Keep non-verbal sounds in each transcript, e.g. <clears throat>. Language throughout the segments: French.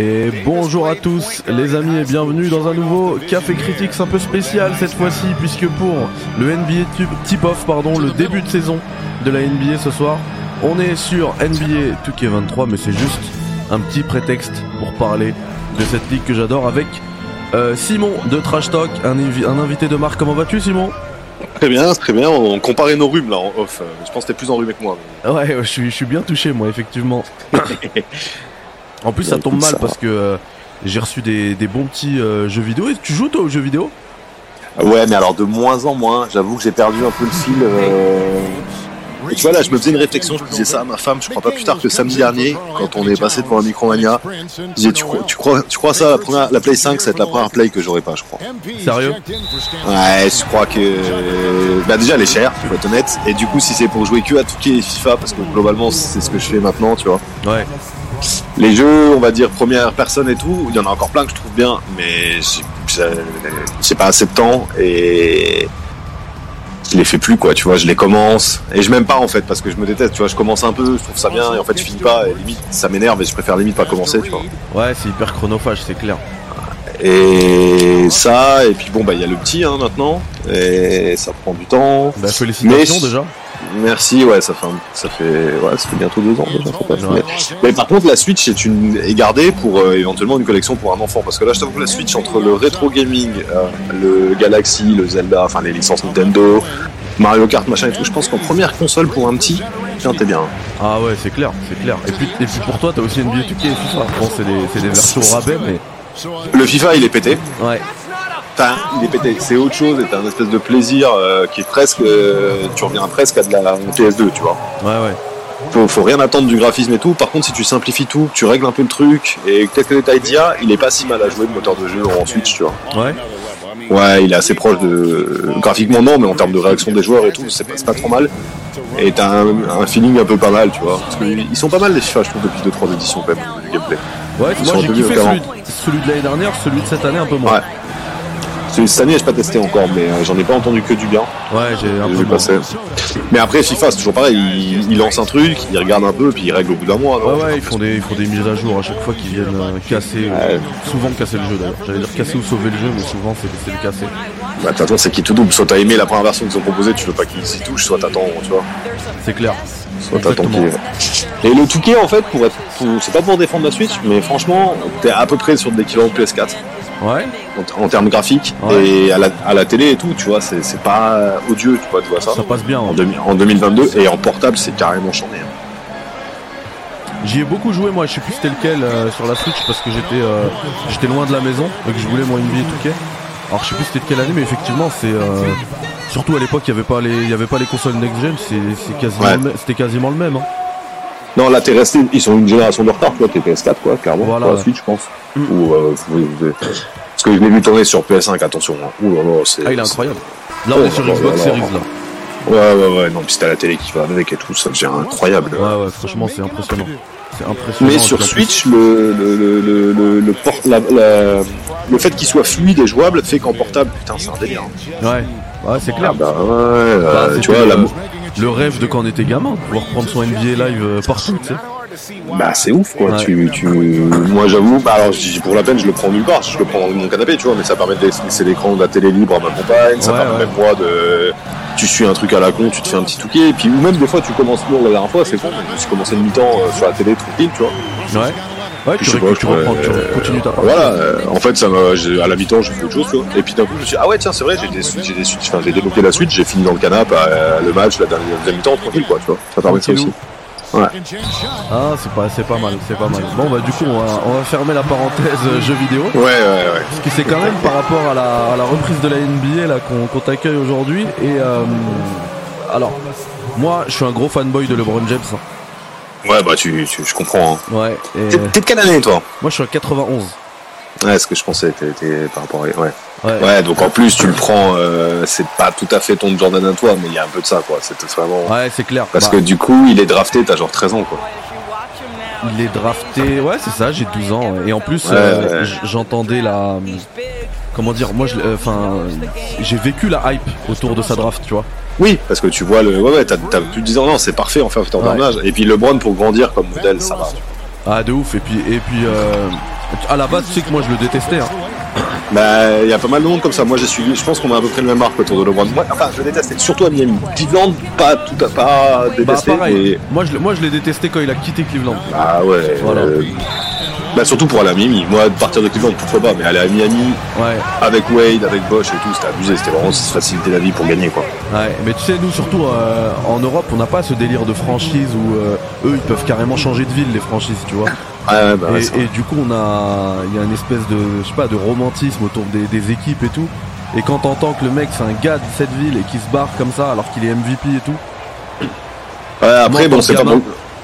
Et bonjour à tous les amis et bienvenue dans un nouveau Café Critiques un peu spécial cette fois-ci puisque pour le NBA Tip-Off, pardon, le début de saison de la NBA ce soir, on est sur NBA 2K23 mais c'est juste un petit prétexte pour parler de cette ligue que j'adore avec euh, Simon de Trash Talk, un, un invité de marque. Comment vas-tu Simon? Très bien, très bien. On comparait nos rhumes là en off. Je pense que t'es plus enrhumé que moi. Ouais, je suis, je suis bien touché moi, effectivement. <laughs> en plus, ça tombe mal parce que euh, j'ai reçu des, des, bons petits euh, jeux vidéo. Et tu joues toi aux jeux vidéo? Ouais, mais alors de moins en moins. J'avoue que j'ai perdu un peu le fil. Euh, et tu vois, là, je me faisais une réflexion, je disais ça à ma femme, je crois pas plus tard que samedi dernier, quand on est passé devant un Micromania. Je disais, tu crois, tu crois, tu crois ça, la, première, la Play 5, ça va être la première Play que j'aurai pas, je crois. Sérieux? Ouais, je crois que. Bah, déjà, elle est chère, faut être honnête. Et du coup, si c'est pour jouer que à tout et FIFA, parce que globalement, c'est ce que je fais maintenant, tu vois. Ouais. Les jeux, on va dire, première personne et tout, il y en a encore plein que je trouve bien, mais j'ai pas assez de temps et je les fais plus quoi tu vois je les commence. Et je m'aime pas en fait parce que je me déteste tu vois je commence un peu je trouve ça bien et en fait je finis pas et limite ça m'énerve et je préfère limite pas commencer tu vois. Ouais c'est hyper chronophage c'est clair. Et ça et puis bon bah il y a le petit hein, maintenant et ça prend du temps. Bah félicitations déjà Merci, ouais, ça fait, ça fait, ouais, ça fait bientôt deux ans déjà. Mais, par contre, la Switch est, une, est gardée pour euh, éventuellement une collection pour un enfant. Parce que là, je t'avoue que la Switch, entre le rétro gaming, euh, le Galaxy, le Zelda, enfin les licences Nintendo, Mario Kart, machin et tout, je pense qu'en première console pour un petit, tiens, t'es bien. Ah ouais, c'est clair, c'est clair. Et puis, et puis pour toi, t'as aussi une vie et FIFA. Bon, c'est des, des versions rabais, mais. Le FIFA, il est pété. Ouais il est pété. C'est autre chose et t'as un espèce de plaisir euh, qui est presque. Euh, tu reviens presque à de la PS2, tu vois. Ouais, ouais. Faut, faut rien attendre du graphisme et tout. Par contre, si tu simplifies tout, tu règles un peu le truc et quelques détails d'IA, il est pas si mal à jouer le moteur de jeu en Switch, tu vois. Ouais. Ouais, il est assez proche de. Graphiquement, non, mais en termes de réaction des joueurs et tout, c'est pas, pas trop mal. Et t'as un, feeling un peu pas mal, tu vois. Parce ils sont pas mal les FIFA, je trouve, depuis 2-3 éditions quand même, du gameplay. Ouais, moi j'ai kiffé celui, celui, de l'année dernière, celui de cette année un peu moins. Ouais. Cette année, j'ai pas testé encore, mais euh, j'en ai pas entendu que du bien. Ouais, j'ai un peu passé. Mais après, FIFA, c'est toujours pareil. Il, lance un truc, il regarde un peu, puis il règle au bout d'un mois. ouais, ouais, ils font, des, ils font des mises à jour à chaque fois qu'ils viennent euh, casser. souvent casser le jeu d'ailleurs. J'allais dire casser ou sauver le jeu, mais souvent c'est le casser. Bah, t'attends, c'est qui tout double. Soit t'as aimé la première version qu'ils ont proposée, tu veux pas qu'ils s'y touchent, soit t'attends, tu vois. C'est clair. Soit t'attends Et le Touquet, en fait, pour être. C'est pas pour défendre la Switch, mais franchement, t'es à peu près sur de l'équivalent PS4. Ouais. En, termes graphiques et à la, à la, télé et tout, tu vois, c'est pas odieux, tu vois, tu vois ça. Ça passe bien. En, en 2022 et en portable, c'est carrément chambé. Hein. J'y ai beaucoup joué moi, je sais plus c'était lequel euh, sur la Switch parce que j'étais euh, j'étais loin de la maison et que je voulais une vie tout Alors je sais plus c'était de quelle année mais effectivement c'est euh, surtout à l'époque il y avait pas les il y avait pas les consoles next gen, c'est quasiment c'était quasiment le même hein. Non, là, t'es resté, ils sont une génération de retard, toi, t'es PS4, quoi, clairement. Voilà. Pour la Switch, je pense. Mm. Ou, euh, parce que je l'ai vu tourner sur PS5, attention. Hein. Ouh là là, c'est. Ah, il est incroyable. Là, on est sur Xbox Series, là. Ouais, ouais, ouais, non, puis t'as la télé qui va avec et tout, ça devient incroyable. Ouais, ouais, franchement, c'est impressionnant. C'est impressionnant. Mais sur Switch, le, le, le, le, le, port, la, la, le fait qu'il soit fluide et jouable fait qu'en portable, putain, c'est un délire. Ouais, ouais, c'est clair. Ah bah, ouais, euh, bah, tu vois, la, le rêve de quand on était gamin, pouvoir prendre son NBA live euh, partout, tu sais. Bah c'est ouf quoi. Tu, tu... Moi j'avoue, bah, alors pour la peine je le prends nulle part, je le prends dans mon canapé, tu vois, mais ça permet de laisser l'écran de la télé libre à ma compagne, ça permet même moi de. Tu suis un truc à la con, tu te fais un petit touquet, et puis même des fois tu commences lourd la dernière fois, c'est con, mais tu commencé le mi-temps euh, sur la télé tranquille, tu vois. Ouais. Ouais, tu, reprends, tu continues ta Voilà, euh, en fait, ça à la mi-temps, j'ai fait autre chose, tu vois. Et puis d'un coup, je me suis dit, ah ouais, tiens, c'est vrai, j'ai des suites, j'ai des suites, enfin, j'ai débloqué la suite, j'ai fini dans le canapé, euh, le match, la dernière mi-temps, tranquille, quoi, tu vois. Ça permet ça aussi. Ouais. Ah, c'est pas, c'est pas mal, c'est pas mal. Bon, bah, du coup, on va, on va fermer la parenthèse euh, jeux vidéo. Ouais, ouais, ouais. Parce que c'est quand même par rapport à la, à la reprise de la NBA, là, qu'on, qu'on t'accueille aujourd'hui. Et, euh, alors, moi, je suis un gros fanboy de LeBron James. Hein. Ouais, bah tu, tu je comprends. Hein. Ouais. T'es, de quelle année toi? Moi je suis en 91. Ouais, ce que je pensais, t'es, par rapport à... Ouais. ouais. donc en plus tu le prends, euh, c'est pas tout à fait ton Jordan à toi, mais il y a un peu de ça quoi. C'est vraiment. Ouais, c'est clair. Parce bah. que du coup, il est drafté, t'as genre 13 ans quoi. Il est drafté, ouais, c'est ça, j'ai 12 ans. Et en plus, euh, j'entendais la. Comment dire, moi, enfin, j'ai vécu la hype autour de sa draft, tu vois. Oui, parce que tu vois le. Ouais, ouais, t'as plus de 10 ans, non, c'est parfait en fait en termes Et puis LeBron pour grandir comme modèle, ça va. Ah, de ouf. Et puis, et puis euh, à la base, tu sais que moi je le détestais. Hein. <laughs> Bah, il y a pas mal de monde comme ça. Moi, j'ai suivi. Je pense qu'on a à peu près le même marque autour de LeBron. Moi, enfin, je détestais surtout à Miami. Cleveland, pas tout à pas détesté. Bah, pareil. Moi, je, moi, je l'ai détesté quand il a quitté Cleveland. Ah ouais. Voilà. euh, Bah, surtout pour aller à Miami. Moi, de partir de Cleveland, pourquoi pas. Mais aller à Miami Ouais. avec Wade, avec Bosch et tout, c'était abusé. C'était vraiment se faciliter la vie pour gagner, quoi. Ouais, mais tu sais, nous surtout euh, en Europe, on n'a pas ce délire de franchise où euh, eux ils peuvent carrément changer de ville, les franchises, tu vois. Ouais, bah, ouais, et, du coup, on a, il y a une espèce de, je sais pas, de romantisme autour des, des équipes et tout. Et quand t'entends que le mec c'est un gars de cette ville et qu'il se barre comme ça alors qu'il est MVP et tout, Ouais, après, moi, bon, c'est pas bon.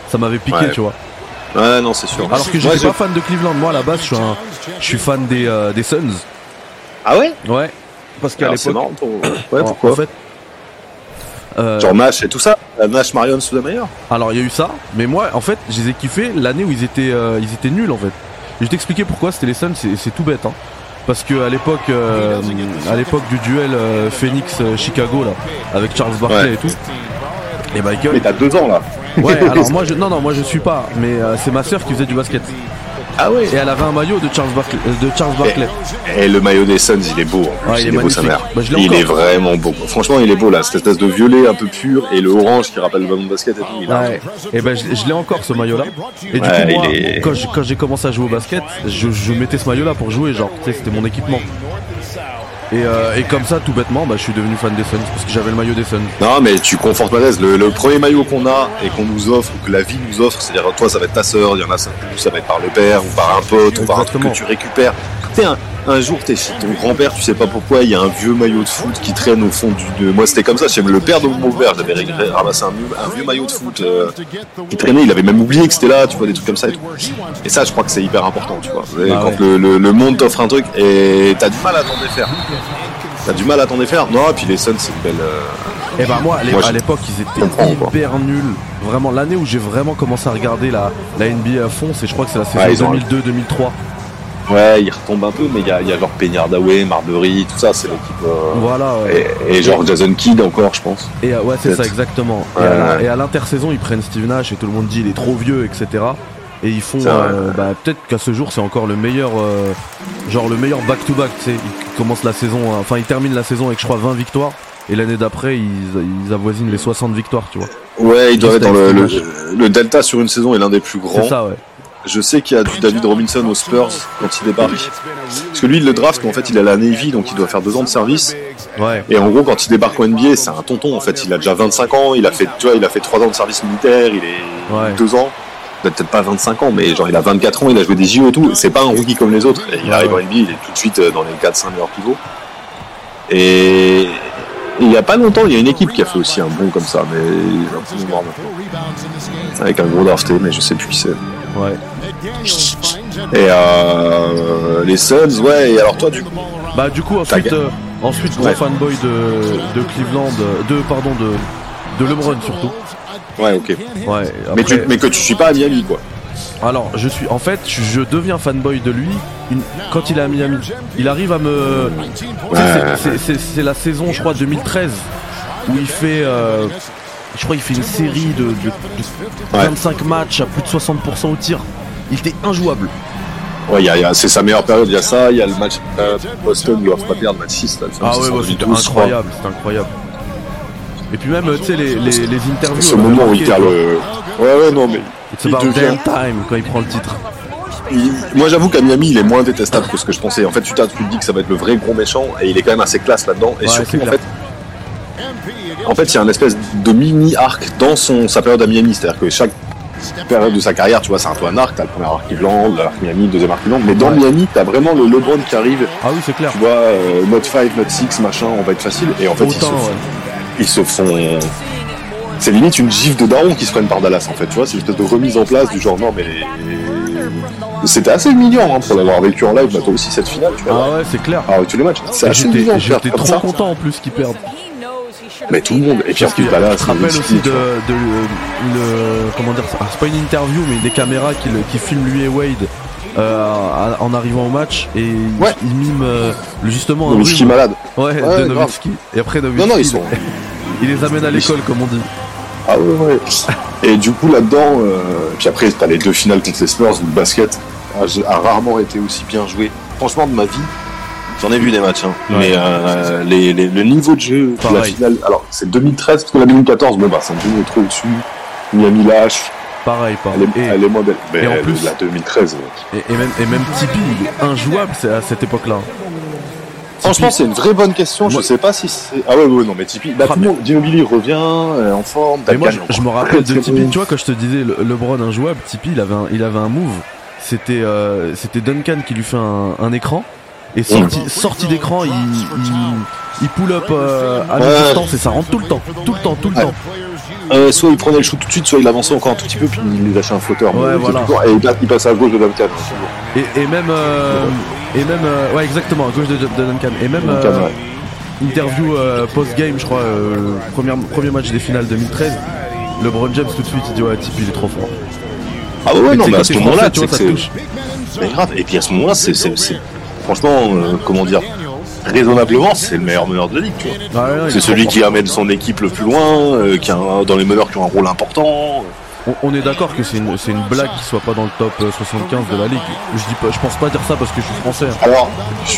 ça m'avait piqué, Ouais. tu vois. Ouais, non, c'est sûr. Alors que j'étais j'ai- pas fan de Cleveland, moi à la base, je suis, un, je suis fan des, euh, des Suns. Ah ouais? Ouais. Parce qu'à c'est l'époque, marrant pour... Ouais, en- pourquoi? en fait, euh, Genre Nash et tout ça Nash, Marion, sous la meilleure Alors il y a eu ça, mais moi en fait je les ai kiffés l'année où ils étaient euh, ils étaient nuls en fait. Je vais t'expliquer pourquoi c'était les Suns, c'est c'est tout bête hein. Parce que à l'époque euh, à l'époque du duel euh, Phoenix Chicago là avec Charles Barkley Ouais. et tout. Et Mais Michael. t'as deux ans là. Ouais, <laughs> alors moi je non non, moi je suis pas, mais euh, c'est ma sœur qui faisait du basket. Ah ouais Et elle avait un maillot de Charles Barkley euh, de Charles Barkley. Et le maillot des Suns, il est beau. En plus. Ouais, il est beau sa mère. Bah, il est vraiment beau. Franchement, il est beau là. Cette espèce de violet un peu pur et le orange qui rappelle le ballon de basket et tout. Il a- Ouais. Et ben je, je l'ai encore ce maillot là. Et du coup moi est- quand j'ai commencé à jouer au basket, je, je mettais ce maillot là pour jouer genre, tu sais c'était mon équipement. Et, euh, et comme ça tout bêtement, bah je suis devenu fan des Suns parce que j'avais le maillot des Suns. Non, mais tu confortes ma thèse. Le, le premier maillot qu'on a et qu'on nous offre, ou que la vie nous offre, c'est-à-dire toi, ça va être ta sœur, il y en a ça, ça va être par le père ou par un pote ou par un truc que tu récupères. Un, un jour, t'es chez ton grand-père, tu sais pas pourquoi, il y a un vieux maillot de foot qui traîne au fond du. De... Moi, c'était comme ça. Le père de mon père, j'avais ramassé un, vieux- un vieux maillot de foot euh, qui traînait. Il avait même oublié que c'était là, tu vois, des trucs comme ça et tout. Et ça, je crois que c'est hyper important, tu vois. Bah quand ouais. le, le- le monde t'offre un truc et t'as du mal à t'en défaire. T'as du mal à t'en défaire. Non, et puis les Suns, c'est une belle. euh, Et bah moi à l'é- Moi, à l'époque ils étaient quoi. hyper nuls. Vraiment l'année où j'ai vraiment commencé à regarder la, la NBA à fond, c'est je crois que c'est la saison ont- 2002-2003. Ouais, il retombe un peu, mais il y a, y a genre Peñard Daway, Marbury, tout ça, c'est l'équipe. euh, Voilà. ouais. et, et genre Jason Kidd encore, je pense. Et euh, ouais, c'est ça exactement. Ouais, et, à, ouais. l'intersaison, ils prennent Steve Nash et tout le monde dit il est trop vieux, etc. Et ils font, C'est euh, bah, peut-être qu'à ce jour, c'est encore le meilleur, euh, genre le meilleur back-to-back. Tu sais, ils commencent la saison, enfin ils terminent la saison avec je crois 20 victoires. Et l'année d'après, ils, ils avoisinent les 60 victoires, tu vois. Ouais, il doit Juste être dans le, le, delta sur une saison est l'un des plus C'est grands. ça, ouais. Je sais qu'il y a du David Robinson aux Spurs quand il débarque. Parce que lui, il le draft, mais en fait, il est à la Navy, donc il doit faire deux ans de service. Ouais. Et en gros, quand il débarque en NBA, c'est un tonton. En fait, il a déjà 25 ans, il a fait, tu vois, il a fait trois ans de service militaire, il est Ouais. deux ans. A peut-être pas 25 ans, mais genre il a 24 ans, il a joué des JO et tout. C'est pas un rookie comme les autres. Et il arrive en NBA, il est tout de suite euh, dans les 4-5 meilleurs pivots. Et il y a pas longtemps, il y a une équipe qui a fait aussi un bon comme ça, mais un peu avec un gros drafté, mais je sais plus qui c'est. Ouais. Et euh, les Suns, ouais. Et alors toi, du coup, Bah du coup ensuite, euh, ensuite gros Ouais. fanboy de, de Cleveland, de pardon de de LeBron surtout. ouais, ok. Ouais. Mais, tu, mais que tu suis pas à Miami, quoi. Alors, je suis en fait, je deviens fanboy de lui une- quand il est à Miami. Il arrive à me. C'est la saison, je crois, 2013 où il fait. euh, je crois qu'il fait une série de, de- de Ouais. 25 matchs à plus de 60% au tir. Il était injouable. Ouais, il y a- il y a- c'est sa meilleure période. Il y a ça, il y a le match euh, Boston, ils doivent pas perdre match 6. Là, le Ah ouais, 6 en ouais, c'était 2012, je crois. incroyable, c'était incroyable. Et puis même, tu sais, les, les, les interviews. Ce moment où il perd le. Ouais, ouais, non, mais. It's il about devient- time quand il prend le titre. il- Moi, j'avoue qu'à Miami, il est moins détestable que ce que je pensais. En fait, tu, t'as- tu te dis que ça va être le vrai gros méchant, et il est quand même assez classe là-dedans. Et Ouais, surtout, en clair. fait, en fait, il y a un espèce de mini arc dans son, sa période à Miami. C'est-à-dire que chaque période de sa carrière, tu vois, c'est un peu un arc. T'as le premier arc Cleveland, l'arc Miami, le deuxième arc Cleveland. Mais dans Ouais. Miami, t'as vraiment le LeBron qui arrive. Ah oui, c'est clair. Tu vois, euh, note 5, note 6, machin, on va être facile. Et en fait, ils se, Autant, font, ouais. ils se font. C'est limite une gifle de daron qui se prennent par Dallas, en fait. Tu vois, c'est une espèce de remise en place du genre, non, mais. C'était assez humiliant hein, pour l'avoir vécu en live. Bah, toi aussi, cette finale, tu vois. Ah ouais, c'est clair. Ah, tous les matchs. C'est assez de j'étais trop ça. content en plus qu'ils perdent. Mais tout le monde. Et que plus, bah là, c'est rappelle aussi de, de, euh, le- comment dire c'est pas une interview mais des caméras qui, le- qui filment lui et Wade euh, en arrivant au match et il- Ouais. il mime euh, justement un Nowitzki malade. ouais, Ouais, de Nowitzki et après Nowitzki Non, non, ils sont. <laughs> il les amène à l'école comme on dit Ah ouais, ouais. Et du coup, là-dedans, euh, puis après, t'as les deux finales contre les Spurs où le basket a, a rarement été aussi bien joué. Franchement, de ma vie, j'en ai vu des matchs, hein. Ouais. mais euh, les, les- le niveau de jeu de la Pareil. finale, alors c'est 2013 parce que la 2014, bon bah, San Antonio est trop au-dessus. Miami lâche, Pareil, elle est, pareil. Et, elle est moins belle. Mais et en plus- la 2013, euh, et, et même, et même Tipeee, il est injouable c'est à cette époque-là. Franchement, c'est une vraie bonne question. Je sais pas si c'est. Ah ouais, ouais, non, mais Tipeee. Bah, Ah, tout le monde. Ginobili revient euh, en forme. Et moi, je, Duncan, je me rappelle de Tipeee, tu vois, quand je te disais le, LeBron injouable, Tipeee, il avait un, il avait un move. C'était, euh, c'était Duncan qui lui fait un, un écran. Et sorti, sorti d'écran, il, il, il pull up euh, à Ouais. distance et ça rentre tout le temps. Tout le temps, tout le Ouais. temps. Euh, soit il prenait le shoot tout de suite, soit il avançait encore un tout petit peu, puis il lâchait un flotteur. Ouais, voilà. Et il, il passait à gauche de Duncan. Et, et même, euh, et même, euh, ouais, exactement, à gauche de, de Duncan. Et même, Duncan, interview post-game, je crois, premier, premier match des finales 2013. LeBron James tout de suite, il dit ouais, Tipeee il est trop fort. Ah ouais, non, mais à ce moment-là, tu vois, ça touche. Mais grave. Et puis à ce moment-là, c'est. Franchement, euh, comment dire Raisonnablement, c'est le meilleur meneur de la ligue, tu vois. Ouais, ouais, il C'est est celui qui amène son équipe le plus loin, euh, qui a un- dans les meneurs qui ont un rôle important. On, on est d'accord que c'est une, c'est une blague qu'il soit pas dans le top euh, 75 de la ligue. Je dis pas, je pense pas dire ça parce que je suis français. hein. Alors,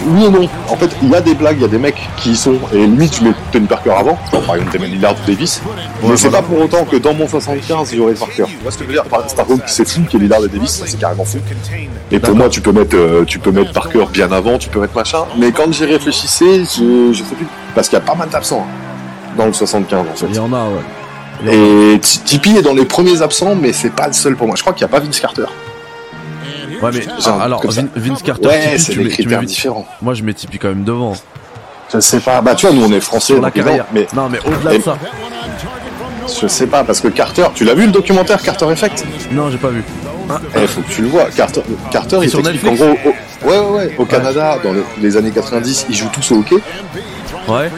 oui et non. En fait, il y a des blagues, il y a des mecs qui y sont, et limite, je mets Tony Parker avant, par exemple Damon Lillard ou Davis. mais c'est pas pour autant que dans mon 75, il y aurait Parker. Tu vois ce que je veux dire? Par- Par contre, c'est fou qu'il y ait Lillard et Davis, ça c'est carrément fou. Et pour moi, tu peux mettre, euh, tu peux mettre Parker bien avant, tu peux mettre machin. Mais quand j'y réfléchissais, je, je sais plus, parce qu'il y a pas mal d'absents hein, dans le 75 en Il y fait. en a, ouais. Et Tipeee est dans les premiers absents, mais c'est pas le seul pour moi. Je crois qu'il n'y a pas Vince Carter. Ouais, mais Genre, ah, alors. Vin- Vince Carter, Ouais, Tipeee, c'est tu des mets, tu mets différents. Moi, je mets Tipeee quand même devant. Je sais pas. Bah, tu vois, nous on est français, gens- carrière. mais Non, mais au-delà de ça. Je sais pas, parce que Carter, tu l'as vu le documentaire Carter Effect? Non, j'ai pas vu. Eh, faut que tu le vois. Carter, Carter il sur Netflix gros, au, ouais, ouais, ouais, au Canada, dans le- les années 90, ils jouent tous au hockey. Ouais.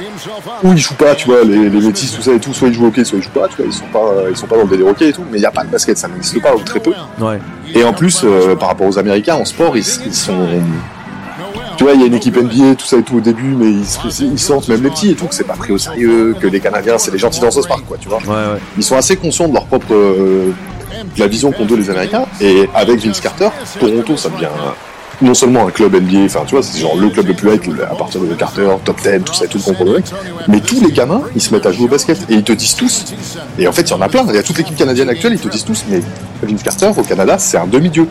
Ou ils jouent pas, tu vois, les, les métis, tout ça et tout, soit ils jouent au hockey, soit ils jouent pas, tu vois, ils sont pas, ils sont pas dans le délire hockey et tout, mais il y a pas de basket, ça n'existe pas, ou très peu. Ouais. Et en plus, euh, par rapport aux Américains, en sport, ils, ils sont. Tu vois, il y a une équipe NBA, tout ça et tout au début, mais ils sentent, même les petits et tout, que c'est pas pris au sérieux, que les Canadiens, c'est les gentils dans ce parc, quoi, tu vois. Ouais, ouais. Ils sont assez conscients de leur propre. euh, de la vision qu'ont d'eux les Américains, et avec Vince Carter, Toronto, ça devient non seulement un club NBA, enfin, tu vois, c'est genre le club le plus hype à partir de Carter, top 10, tout ça et tout le concours mais tous les gamins, ils se mettent à jouer au basket, et ils te disent tous, et en fait, il y en a plein, il y a toute l'équipe canadienne actuelle, ils te disent tous, mais Vince Carter, au Canada, c'est un demi-dieu.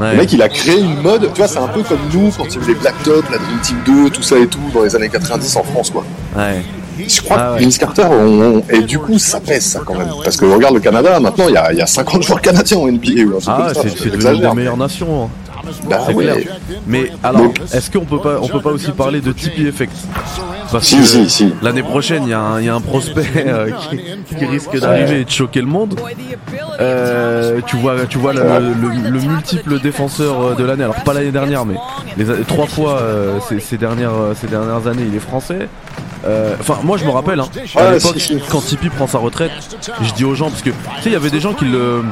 Ouais. Le mec, il a créé une mode, tu vois, c'est un peu comme nous, quand il y avait les Black Top, la Dream Team 2, tout ça et tout, dans les années 90 en France, quoi. Ouais. Je crois Ah que. Vince Carter, on- on- et du coup, ça pèse, ça, quand même. Parce que regarde le Canada, maintenant, il y a, y a 50 joueurs canadiens en NBA, ou un truc Ah, c'est devenu la meilleure nation. hein. Bah C'est ouais. clair. Mais alors, Donc- est-ce qu'on peut pas, on peut pas aussi parler de Tipeee Effect? Parce Si, que si, si. l'année prochaine, il y, a un- il y a un prospect euh, qui, qui risque d'arriver et de choquer le monde. Euh, tu vois, tu vois le, le- le multiple défenseur euh, de l'année. Alors pas l'année dernière, mais les, trois fois euh, ces, ces dernières, ces dernières années, il est français. Euh, Enfin, moi je me rappelle, hein, à Ouais, l'époque, si, si. quand Tipeee prend sa retraite, je dis aux gens parce que tu sais, il y avait des gens qui le,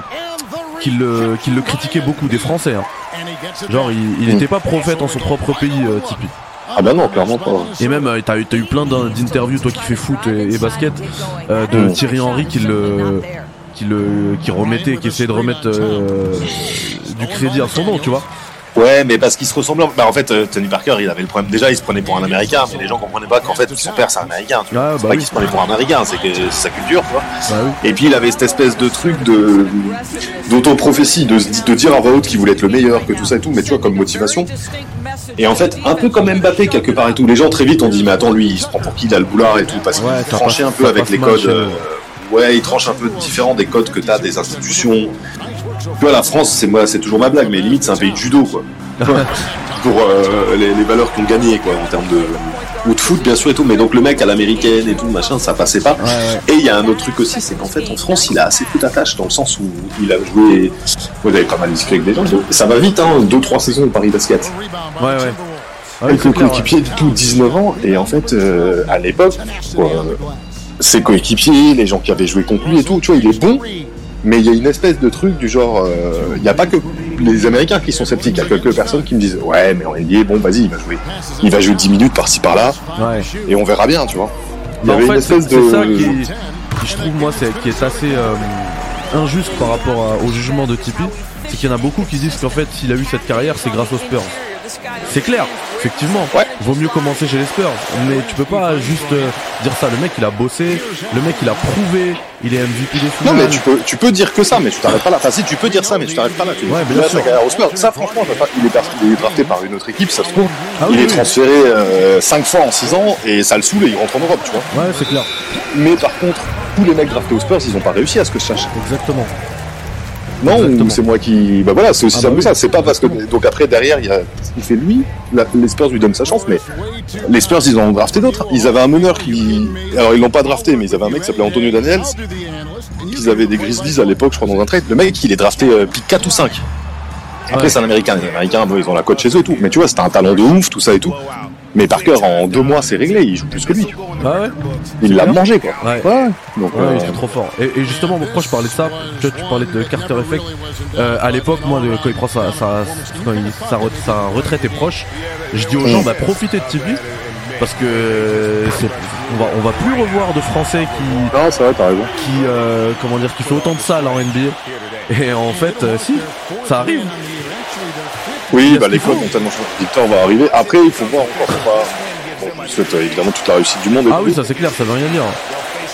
qui le, le critiquaient beaucoup, des Français. hein. Genre, il, il Mm. était pas prophète en son propre pays, euh, Tipeee. Ah bah non, clairement pas. Et même, euh, t'as eu, t'as eu plein d'in- d'interviews, toi qui fais foot et, et basket, euh, de Mm. Thierry Henry qui le, qui le, qui remettait, qui essayait de remettre euh, du crédit à son nom, tu vois. Ouais, mais parce qu'ils se ressemblent. Bah en fait, euh, Tony Parker, il avait le problème. Déjà, il se prenait pour un Américain, mais les gens comprenaient pas qu'en fait, son père, c'est un Américain. Tu vois. Ah, c'est bah pas oui. qu'il se prenait pour un Américain, c'est que c'est sa culture, tu vois. Bah oui. Et puis il avait cette espèce de truc de d'auto-prophétie, de, de dire à voix haute qu'il voulait être le meilleur, que tout ça et tout, mais tu vois, comme motivation. Et en fait, un peu comme Mbappé quelque part et tout. Les gens très vite ont dit, mais attends, lui, il se prend pour qui, il a le boulard et tout, parce qu'il Ouais, tranchait un peu avec les codes. euh, ouais, il tranche un peu différent des codes que t'as des institutions. Tu vois, la France, c'est moi, c'est toujours ma blague, mais limite, c'est un pays de judo, quoi. <laughs> pour euh, les, les valeurs qu'on gagnait, quoi, en termes de ou de foot, bien sûr et tout. Mais donc le mec à l'américaine et tout, machin, ça passait pas. Ouais. Et il y a un autre truc aussi, c'est qu'en fait en France il a assez peu d'attache dans le sens où il a joué, vous avez pas mal discuté avec des gens, ça va vite, hein, deux trois saisons au Paris Basket. Ouais, ouais. Ah avec c'est le clair, ouais. coéquipier de tout 19 ans, et en fait euh, à l'époque, euh, ses coéquipiers, les gens qui avaient joué contre lui et tout, tu vois, il est bon, mais il y a une espèce de truc du genre, euh, il n'y a pas que les Américains qui sont sceptiques, il y a quelques personnes qui me disent ouais mais en NBA, bon vas-y, il va jouer, il va jouer 10 minutes par-ci par-là, Ouais. et on verra bien, tu vois. Il y en avait une fait, c'est espèce c'est de... ça qui, qui je trouve moi c'est qui est assez euh, injuste par rapport au jugement de Tipeee, c'est qu'il y en a beaucoup qui disent qu'en fait s'il a eu cette carrière c'est grâce aux Spurs. C'est clair, effectivement. Ouais. Vaut mieux commencer chez les Spurs. Mais tu peux pas juste euh, dire ça. Le mec, il a bossé. Le mec, il a prouvé. Il est MVP des finales. Non, mais tu peux, tu peux dire que ça, mais tu t'arrêtes pas là. Enfin, si, tu peux dire ça, mais tu t'arrêtes pas là. Tu Ouais, bien sûr. aux Spurs. Ça, franchement, je sais pas, il est, parti- il est drafté par une autre équipe, ça se trouve. Ah il oui, est oui. transféré 5 fois en 6 ans et ça le saoule et il rentre en Europe, tu vois. Ouais, c'est clair. Mais par contre, tous les mecs draftés aux Spurs, ils ont pas réussi à ce que je sache. Exactement. Non, c'est moi qui. Bah voilà, c'est aussi Ah simple bah que ça. C'est pas parce que. Donc après, derrière, il, y a... il fait lui, la- les Spurs lui donnent sa chance, mais les Spurs, ils en ont drafté d'autres. Ils avaient un meneur qui. Alors, ils l'ont pas drafté, mais ils avaient un mec qui s'appelait Antonio Daniels. Ils avaient des Grizzlies à l'époque, je crois, dans un trade. Le mec, il est drafté euh, pick 4 ou 5. Après, Ouais. c'est un américain. Les américains, bon, ils ont la cote chez eux et tout. Mais tu vois, c'était un talent de ouf, tout ça et tout. Mais Parker, en deux mois, c'est réglé. Il joue plus que lui. Ah ouais. Il l'a mangé, quoi. Ouais. Donc, Ouais, euh, il était trop fort. Et, et justement, pourquoi je parlais de ça Tu parlais de Carter Effect. Euh, à l'époque, moi, quand il prend sa, sa, quand il- sa, sa retraite est proche, je dis aux gens, Mm. bah, profitez de Tipeee. Parce que on va, on va plus revoir de Français qui, non, raison. qui, euh, comment dire, qui fait autant de salles en NBA. Et en fait, euh, si, ça arrive. Oui, bah les faut. ont tellement changé. Victor va arriver. Après, il faut voir encore pas. Bon, je souhaite euh, évidemment toute la réussite du monde. et Ah oui, ça c'est clair, ça veut rien dire.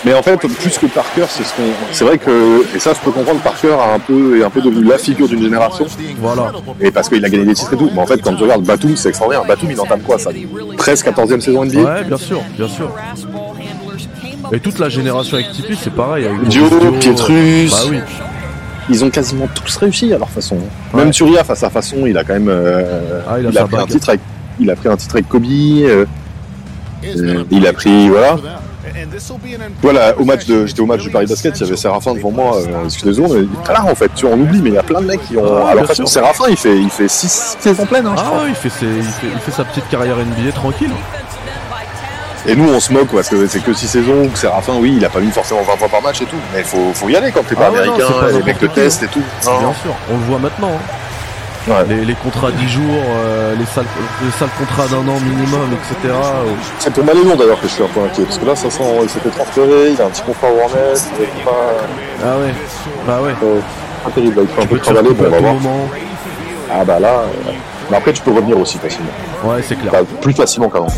Mais en fait, plus que Parker, c'est ce qu'on. C'est vrai que et ça, je peux comprendre. Parker a un peu est un peu devenu la figure d'une génération. Voilà. Et parce qu'il a gagné des titres et tout. Mais en fait, quand tu regardes Batum, c'est extraordinaire. Batum, il entame quoi ça 13, 14e saison NBA. Ouais, bien sûr, bien sûr. Et toute la génération avec Tipeee, c'est pareil. Avec Dio, Pietrus. Bah oui. Ils ont quasiment tous réussi à leur façon. Ouais. Même Turiaf à sa façon, il a quand même. euh, Ah, il a il, sa a pris un titre avec. Il a pris un titre avec Kobe. euh, euh, il a pris voilà. Voilà, au match de, j'étais au match du Paris Basket, il y avait Séraphin devant moi, euh, excusez-moi, mais il est là en fait, tu vois, on oublie, mais il y a plein de mecs qui ont. Ah, Alors, façon, sûr. Séraphin, il fait, il fait 6 saisons pleines, hein, je Ah crois. ouais, il fait, ses- il, fait, il fait sa petite carrière NBA tranquille. Et nous, on se moque parce que c'est que 6 saisons, que Séraphin, oui, il a pas mis forcément 20 points par match et tout, mais faut, faut y aller quand t'es pas Ah non, américain, c'est pas les mecs te testent et tout. Bien sûr, on le voit maintenant. hein. Ouais. Les, les contrats 10 jours, euh, les, sales, les sales contrats d'un an minimum, etc. C'est pour Malénon d'ailleurs que je suis un peu inquiet, parce que là, ça sent, il s'était transféré, il a un petit contrat Warner, il est pas, Ah ouais, bah ouais. euh, pas terrible, là, il faut un peu travailler, bon, on va voir. moment. Ah bah là, euh, mais après, tu peux revenir aussi facilement. Ouais, c'est clair. Enfin, plus facilement qu'avant.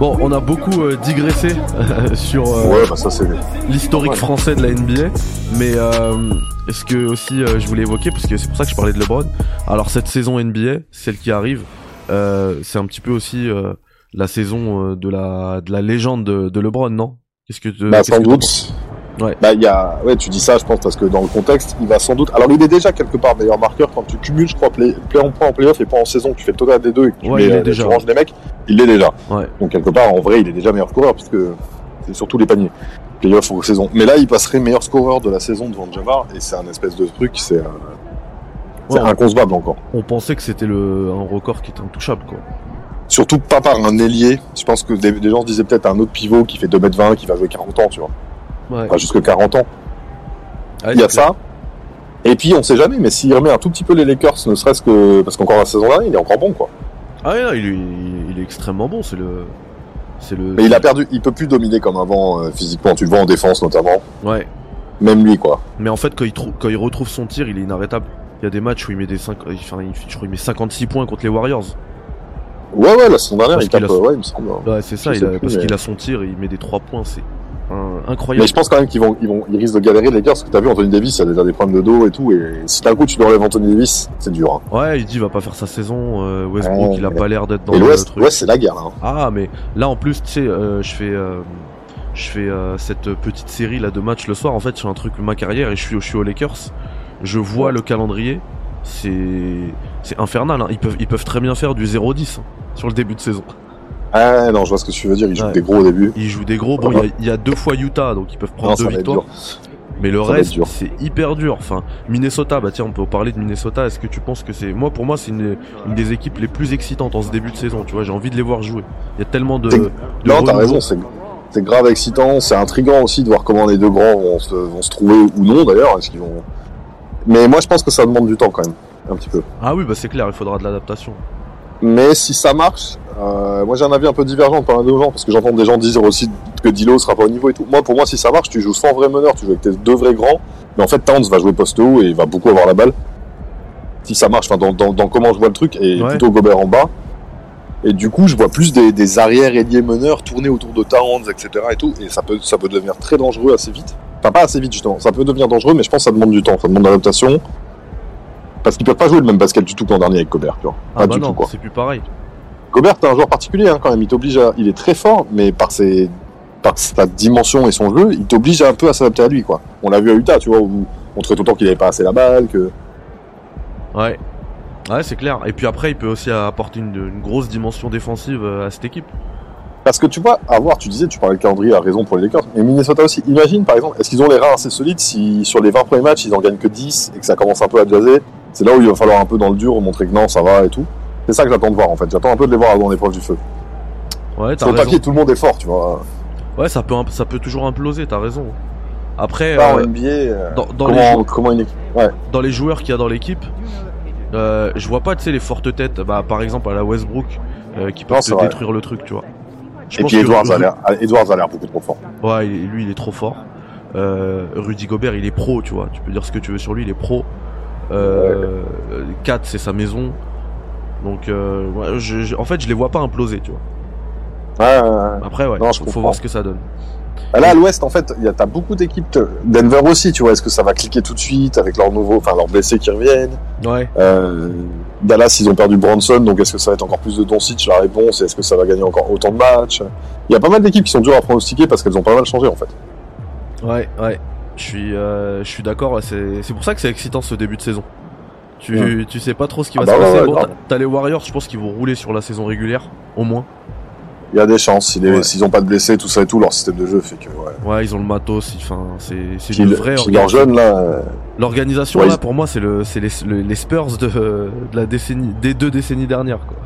Bon, on a beaucoup euh, digressé <laughs> sur euh, Ouais, bah l'historique français de la NBA, mais euh, est-ce que aussi euh, je voulais évoquer parce que c'est pour ça que je parlais de LeBron. Alors cette saison NBA, celle qui arrive, euh, c'est un petit peu aussi euh, la saison euh, de la de la légende de, de LeBron, non? Qu'est-ce que tu Bah, sans que doute. Ouais. Bah, il y a, ouais, tu dis ça, je pense, parce que dans le contexte, il va sans doute. Alors, il est déjà quelque part meilleur marqueur quand tu cumules, je crois, play, play en point en playoff et pas en saison, tu fais le total des deux et que tu, Ouais, mets, il est euh, déjà. tu ranges les mecs, il l'est déjà. Ouais. Donc, quelque part, en vrai, il est déjà meilleur scoreur, puisque c'est surtout les paniers. Playoff ou saison. Mais là, il passerait meilleur scoreur de la saison devant Jamar, et c'est un espèce de truc, c'est, euh, c'est Ouais, inconcevable encore. on pensait que c'était le un record qui était intouchable quoi. Surtout pas par un ailier. Je pense que des, des gens se disaient peut-être un autre pivot qui fait 2m20, qui va jouer 40 ans, tu vois. Ouais. Enfin, jusque 40 ans. Ouais, Il y a clair. ça. Et puis on sait jamais, mais s'il remet un tout petit peu les Lakers, ne serait-ce que parce qu'encore la saison dernière, il est encore bon quoi. Ah ouais, non, il, est, il est extrêmement bon, c'est le c'est le Mais il a perdu, il peut plus dominer comme avant euh, physiquement. Tu le vois en défense notamment, Ouais. même lui quoi. Mais en fait, quand il, trou- quand il retrouve son tir, il est inarrêtable. Il y a des matchs où il met des 5, enfin, il, je crois qu'il met 56 points contre les Warriors. Ouais ouais, la saison dernière Parce il tape, a- euh, ouais il me semble. Ouais, c'est ça, il sais a- plus, parce mais- qu'il a son tir, il met des 3 points, c'est un- Mais incroyable. je pense quand même qu'ils vont, ils vont, ils risquent de galérer les Lakers parce que t'as vu Anthony Davis, il a déjà des problèmes de dos et tout, et si d'un coup tu dois enlèves Anthony Davis, c'est dur. Hein. Ouais, il dit il va pas faire sa saison. euh, Westbrook, Ouais, il a mais- pas l'air d'être dans et le l'Ouest, truc. ouais c'est la guerre là. hein. Ah, mais là en plus, tu sais, euh, je fais, euh, je fais euh, cette petite série là de matchs le soir. En fait, c'est un truc ma carrière et je suis, je suis aux Lakers. Je vois Ouais. le calendrier, c'est, c'est infernal. hein. Ils peuvent, ils peuvent très bien faire du 0-10 hein, sur le début de saison. Ah non, je vois ce que tu veux dire. Ils jouent Ouais. des gros au début. Ils jouent des gros. Bon, il y a- il y, a deux fois Utah, donc ils peuvent prendre Non, deux victoires. Mais le Ça reste, c'est hyper dur. Enfin, Minnesota, bah tiens, on peut parler de Minnesota. Est-ce que tu penses que c'est, moi, pour moi, c'est une, une des équipes les plus excitantes en ce début de saison. Tu vois, j'ai envie de les voir jouer. Il y a tellement de. De Non, t'as raison, c'est c'est grave excitant, c'est intriguant aussi de voir comment les deux grands vont se, vont se trouver ou non d'ailleurs. Est-ce qu'ils vont Mais moi, je pense que ça demande du temps quand même, un petit peu. Ah oui, bah c'est clair, il faudra de l'adaptation. Mais si ça marche, euh, moi j'ai un avis un peu divergent par un de gens, parce que j'entends des gens dire aussi que Dilo sera pas au niveau et tout. Moi, pour moi, si ça marche, tu joues sans vrai meneur, tu joues avec tes deux vrais grands, mais en fait, Towns va jouer poste haut et il va beaucoup avoir la balle. Si ça marche, enfin, dans, dans, dans comment je vois le truc, et Ouais. plutôt Gobert en bas. Et du coup, je vois plus des, des arrières ailiers meneurs tourner autour de Towns, etc. et tout, et ça peut, ça peut devenir très dangereux assez vite. Enfin, pas assez vite, justement. Ça peut devenir dangereux, mais je pense que ça demande du temps, ça demande d'adaptation. Parce qu'ils peuvent pas jouer le même basket du tout que l'an dernier avec Gobert, tu vois. Ah Pas bah du non, tout, quoi. c'est plus pareil. Gobert, t'es un joueur particulier hein, quand même. Il t'oblige à. Il est très fort, mais par ses, par sa dimension et son jeu, il t'oblige un peu à s'adapter à lui, quoi. On l'a vu à Utah, tu vois, où on trouvait tout le temps qu'il avait pas assez la balle, que. Ouais. Ouais, c'est clair. Et puis après, il peut aussi apporter une, une grosse dimension défensive euh, à cette équipe. Parce que tu vois, à voir, tu disais, tu parlais de calendrier à raison pour les Lakers, mais Minnesota aussi. Imagine, par exemple, est-ce qu'ils ont les reins assez solides si sur les 20 premiers matchs, ils en gagnent que 10 et que ça commence un peu à jaser C'est là où il va falloir un peu dans le dur montrer que non, ça va et tout. C'est ça que j'attends de voir en fait. J'attends un peu de les voir dans l'épreuve du feu. Ouais, t'as Sur le papier, tout le monde est fort, tu vois. Ouais, ça peut, ça peut toujours imploser, t'as raison. Après, en euh, NBA, euh, dans, dans les, comment, jou- comment une équipe. Ouais. dans les joueurs qu'il y a dans l'équipe, euh, je vois pas, tu sais, les fortes têtes. Bah, par exemple, à la Westbrook, euh, qui peuvent Non, te c'est vrai. détruire le truc, tu vois. Je Et pense puis que Edwards a Ru- l'air, Edwards a l'air beaucoup trop fort. Ouais, lui, il est trop fort. Rudy Gobert, il est pro, tu vois. Tu peux dire ce que tu veux sur lui, il est pro. Euh, 4, c'est sa maison. Donc, euh, ouais, je, je- en fait, je les vois pas imploser, tu vois. Ouais. Après, ouais, Non, je faut, comprends. voir ce que ça donne. Bah Là, à l'ouest, en fait, il y a, t'as beaucoup d'équipes. Denver aussi, tu vois. Est-ce que ça va cliquer tout de suite avec leurs nouveaux, enfin, leurs blessés qui reviennent? Ouais, Euh, Dallas, ils ont perdu Bronson, donc est-ce que ça va être encore plus de Doncic? La réponse, et est-ce que ça va gagner encore autant de matchs? Il y a pas mal d'équipes qui sont dures à pronostiquer parce qu'elles ont pas mal changé, en fait. ouais, ouais. Je suis, euh, je suis d'accord. C'est, c'est pour ça que c'est excitant ce début de saison. Tu, Ouais. tu sais pas trop ce qui Ah va bah se passer. ouais, Bon, grave. t'as, les Warriors, je pense qu'ils vont rouler sur la saison régulière, au moins. Il y a des chances. S'ils Ouais. ont pas de blessés, tout ça et tout, leur système de jeu fait que, ouais. Ouais, ils ont le matos. Enfin, c'est, c'est une vraie jeunes, là, L'organisation Ouais, là, ils- pour moi, c'est le, c'est les, le- les Spurs de, de la décennie, des deux décennies dernières, quoi.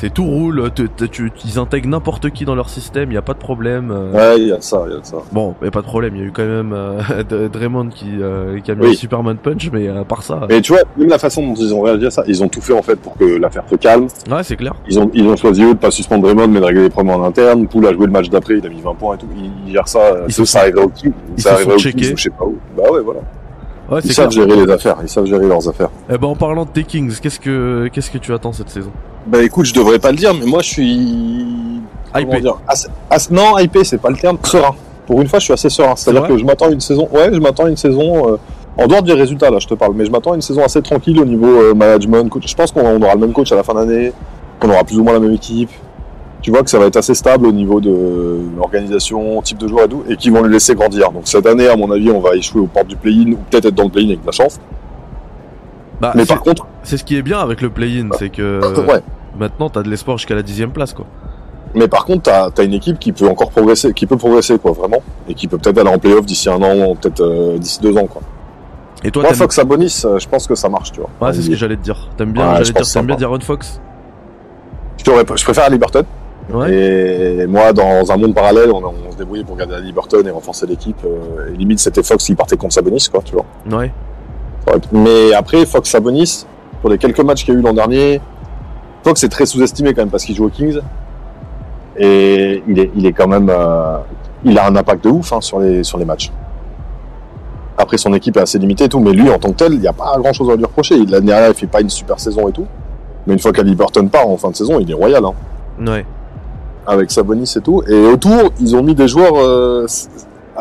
C'est tout roule, te- te- tu- ils intègrent n'importe qui dans leur système, il y a pas de problème. euh. ouais, il y a ça, il y a ça. Bon, a pas de problème, il y a eu quand même euh, <laughs> Draymond qui, euh, qui a mis Oui. un Superman punch, mais à part ça, Mais tu vois, même la façon dont ils ont réagi à ça, ils ont tout fait, en fait, pour que l'affaire se calme. ouais, c'est clair. Ils ont, ils ont choisi eux de pas suspendre Draymond, mais de régler les problèmes en interne. Poul a joué le match d'après, il a mis 20 points et tout. Ils, gèrent ça. Ils ça, se ça arriverait au Kings. ils Ça se sont au checkés. je sais pas où. Bah ouais, voilà. Ouais, Ils savent clair. gérer les affaires. Ils savent gérer leurs affaires. Eh ben, en parlant de tes Kings, qu'est-ce que, qu'est-ce que tu attends cette saison? Bah écoute, je devrais pas le dire, mais moi je suis. Hypé. dire Non, hypé, c'est pas le terme. Serein. Pour une fois, je suis assez serein. C'est-à-dire que je m'attends à une saison. Ouais, je m'attends à une saison. euh, En dehors des résultats, là, je te parle, mais je m'attends à une saison assez tranquille au niveau euh, management. coach. Je pense qu'on on aura le même coach à la fin d'année, qu'on aura plus ou moins la même équipe. Tu vois que ça va être assez stable au niveau de l'organisation, type de joueur et tout, et qu'ils vont le laisser grandir. Donc cette année, à mon avis, on va échouer aux portes du play-in, ou peut-être être dans le play-in avec de la chance. Bah, Mais par contre, c'est ce qui est bien avec le play-in, c'est que ouais. Maintenant t'as de l'espoir jusqu'à la dixième place, quoi. Mais par contre, t'as as une équipe qui peut encore progresser, qui peut progresser, quoi, vraiment, et qui peut peut-être aller en playoff d'ici un an, peut-être euh, d'ici deux ans, quoi. Et toi, Moi. Fox Sabonis, euh, je pense que ça marche, tu vois. Ouais, c'est ce que j'allais te dire. T'aimes bien, Ouais, j'allais dire, t'aimes bien. D'Aaron Fox je, je préfère à Liberton. Ouais. Et moi, dans un monde parallèle, on, on se débrouillait pour garder à Liberton et renforcer l'équipe. euh, et limite, c'était Fox qui partait contre Sabonis, quoi, tu vois. Ouais. Mais après, Fox Sabonis, pour les quelques matchs qu'il y a eu l'an dernier, Fox est très sous-estimé quand même parce qu'il joue aux Kings. Et il est, il est quand même, euh, il a un impact de ouf hein, sur les sur les matchs. Après, son équipe est assez limitée et tout, mais lui, en tant que tel, il n'y a pas grand chose à lui reprocher. L'année dernière, il fait pas une super saison et tout. Mais une fois qu'Aliburton part en fin de saison, il est royal, hein, Ouais. avec Sabonis et tout. Et autour, ils ont mis des joueurs. euh,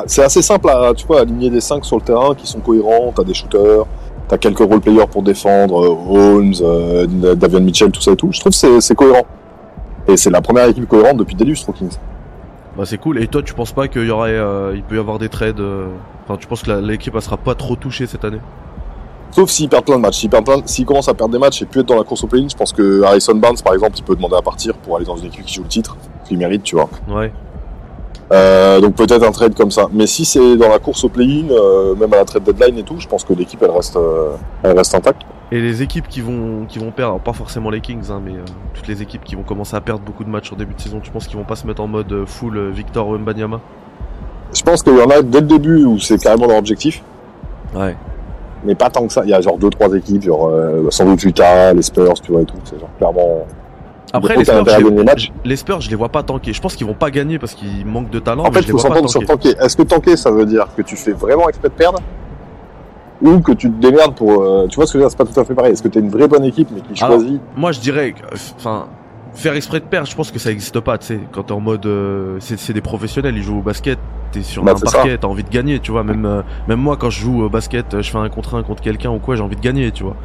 c'est- assez simple à, tu vois, aligner des 5 sur le terrain qui sont cohérents. T'as des shooters, t'as quelques role players pour défendre, euh, Holmes, euh, Davion Mitchell, tout ça et tout. Je trouve que c'est- cohérent. Et c'est la première équipe cohérente depuis aux Kings. Bah c'est cool. Et toi, tu penses pas qu'il y aurait, euh, il peut y avoir des trades Enfin, tu penses que l'équipe elle sera pas trop touchée cette année? Sauf s'ils perdent plein de matchs. S'ils commencent à perdre des matchs et plus être dans la course au play-in, je pense que Harrison Barnes, par exemple, il peut demander à partir pour aller dans une équipe qui joue le titre. Qu'il mérite, tu vois. Ouais. Euh, donc peut-être un trade comme ça. Mais si c'est dans la course au play-in, euh, même à la trade deadline et tout, je pense que l'équipe elle reste, euh, elle reste intacte. Et les équipes qui vont, qui vont perdre, alors pas forcément les Kings, hein, mais euh, toutes les équipes qui vont commencer à perdre beaucoup de matchs en début de saison, tu penses qu'ils vont pas se mettre en mode full Victor Wembanyama Je pense qu'il y en a dès le début où c'est carrément leur objectif. Ouais. mais pas tant que ça. Il y a genre deux trois équipes, genre euh, sans doute Utah, les Spurs, tu vois et tout. C'est genre clairement. Après, les Spurs, les, Spurs, je les vois pas tanker. Je pense qu'ils vont pas gagner parce qu'ils manquent de talent. En mais fait, il faut s'entendre sur tanker. Est-ce que tanker, ça veut dire que tu fais vraiment exprès de perdre ou que tu te démerdes pour. euh, tu vois ce que je veux dire C'est pas tout à fait pareil. Est-ce que t'es une vraie bonne équipe mais qui Alors, choisit Moi, je dirais, enfin, faire exprès de perdre, je pense que ça existe pas. Tu sais, quand t'es en mode, euh, c'est des professionnels, ils jouent au basket. T'es sur Bah, un parquet, t'as envie de gagner, tu vois. Même, euh, même moi, quand je joue au basket, je fais un contre un contre quelqu'un ou quoi, j'ai envie de gagner, tu vois.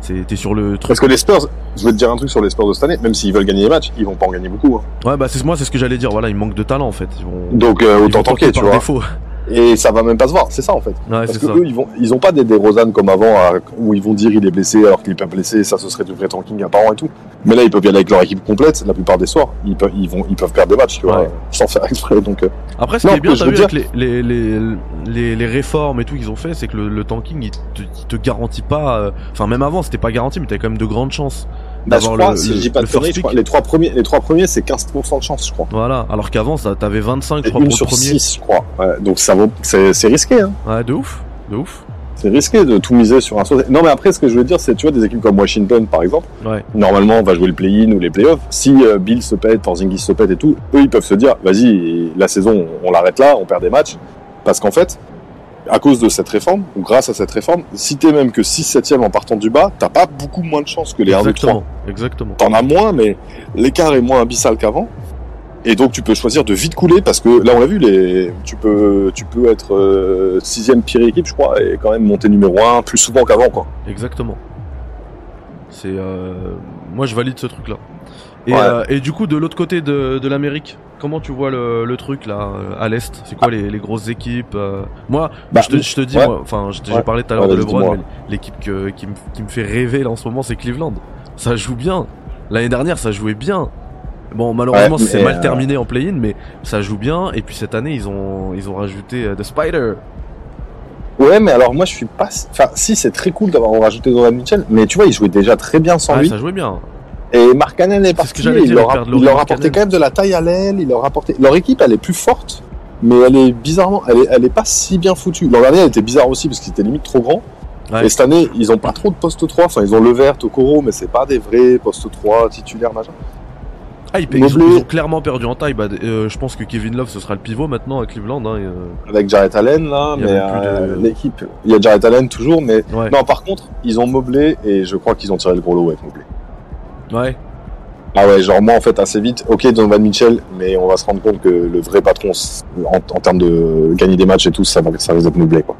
C'est, t'es sur le truc. Parce que les Spurs, je veux te dire un truc sur les Spurs de cette année, même s'ils veulent gagner les matchs, ils vont pas en gagner beaucoup. hein. Ouais, bah c'est moi, c'est ce que j'allais dire. Voilà, ils manquent de talent en fait. Ils vont. Donc euh, autant tanker, tu vois. défaut. Et ça va même pas se voir, c'est ça en fait. Ouais, Parce que ça. eux, ils vont, ils ont pas des, des Rosanne comme avant, à- où ils vont dire il est blessé alors qu'il est pas blessé, ça ce serait du vrai tanking apparent et tout. Mais là, ils peuvent y aller avec leur équipe complète, la plupart des soirs. Ils peuvent, ils vont, ils peuvent perdre des matchs, tu vois, sans faire exprès. Donc, euh, Après, ce Non, qui est bien, t'as vu avec les, les, les, réformes et tout qu'ils ont fait, c'est que le, le tanking, il te, il te garantit pas. euh, Enfin, même avant, c'était pas garanti, mais t'avais quand même de grandes chances. Bah, je crois, le- si le- je dis pas le de conneries, les trois premiers, les trois premiers, c'est 15% de chance, je crois. Voilà. Alors qu'avant, ça, t'avais 25, je crois, une pour le sur premier. 6, je crois. Ouais, donc ça vaut, c'est, c'est risqué, hein. Ouais, de ouf. De ouf. C'est risqué de tout miser sur un saut. Non, mais après, ce que je veux dire, c'est, tu vois, des équipes comme Washington, par exemple, Ouais. normalement, on va jouer le play-in ou les playoffs. Si euh, Bill se pète, Porzingis se pète et tout, eux, ils peuvent se dire, vas-y, la saison, on l'arrête là, on perd des matchs. Parce qu'en fait, à cause de cette réforme, ou grâce à cette réforme, si t'es même que 6-7ème en partant du bas, t'as pas beaucoup moins de chances que les 1 2 3 Exactement. Exactement. T'en as moins, mais l'écart est moins abyssal qu'avant. Et donc tu peux choisir de vite couler parce que là on l'a vu, les... tu peux tu peux être euh, sixième pire équipe, je crois, et quand même monter numéro un plus souvent qu'avant quoi. Exactement. C'est. Euh... Moi, je valide ce truc-là. Et, Ouais. euh, et du coup, de l'autre côté de, de l'Amérique, comment tu vois le, le truc là, euh, à l'Est? C'est quoi les, les grosses équipes euh? Moi, Bah, je, te, je te dis, ouais. enfin, j'ai Ouais. parlé tout à l'heure de LeBron, l'équipe que- qui, me, qui me fait rêver là en ce moment, c'est Cleveland. Ça joue bien. L'année dernière, ça jouait bien. Bon, malheureusement, c'est mal euh, terminé en play-in, mais ça joue bien. Et puis cette année, ils ont, ils ont rajouté euh, The Spider. Ouais, mais alors moi je suis pas. Enfin, si c'est très cool d'avoir rajouté Donovan Mitchell, mais tu vois, il jouait déjà très bien sans Ah, lui. ça jouait bien. Et Mark Cannon est parti. j'allais il leur, a, il leur a Markkanen. apporté quand même de la taille à l'aile. Il leur a apporté. Leur équipe, elle est plus forte, mais elle est bizarrement, elle est, elle est pas si bien foutue. L'an dernier, elle était bizarre aussi parce qu'ils étaient limite trop grands. Ouais. Et cette année, ils ont pas trop de poste 3. Enfin, ils ont Levert, Okoro, mais c'est pas des vrais postes 3 titulaires, machin. Ah, ils, ils ont, Mobley. ils ont clairement perdu en taille. Bah, euh, je pense que Kevin Love, ce sera le pivot maintenant à Cleveland. Hein, et, euh, Avec Jarrett Allen, là, mais euh, de- l'équipe, il y a Jarrett Allen toujours, mais ouais. non, par contre, ils ont Mobley et je crois qu'ils ont tiré le gros lot avec Mobley. Ouais. Ah ouais, genre moi en fait assez vite, ok Donovan Mitchell, mais on va se rendre compte que le vrai patron en, en termes de gagner des matchs et tout, ça, va, ça risque d'être quoi.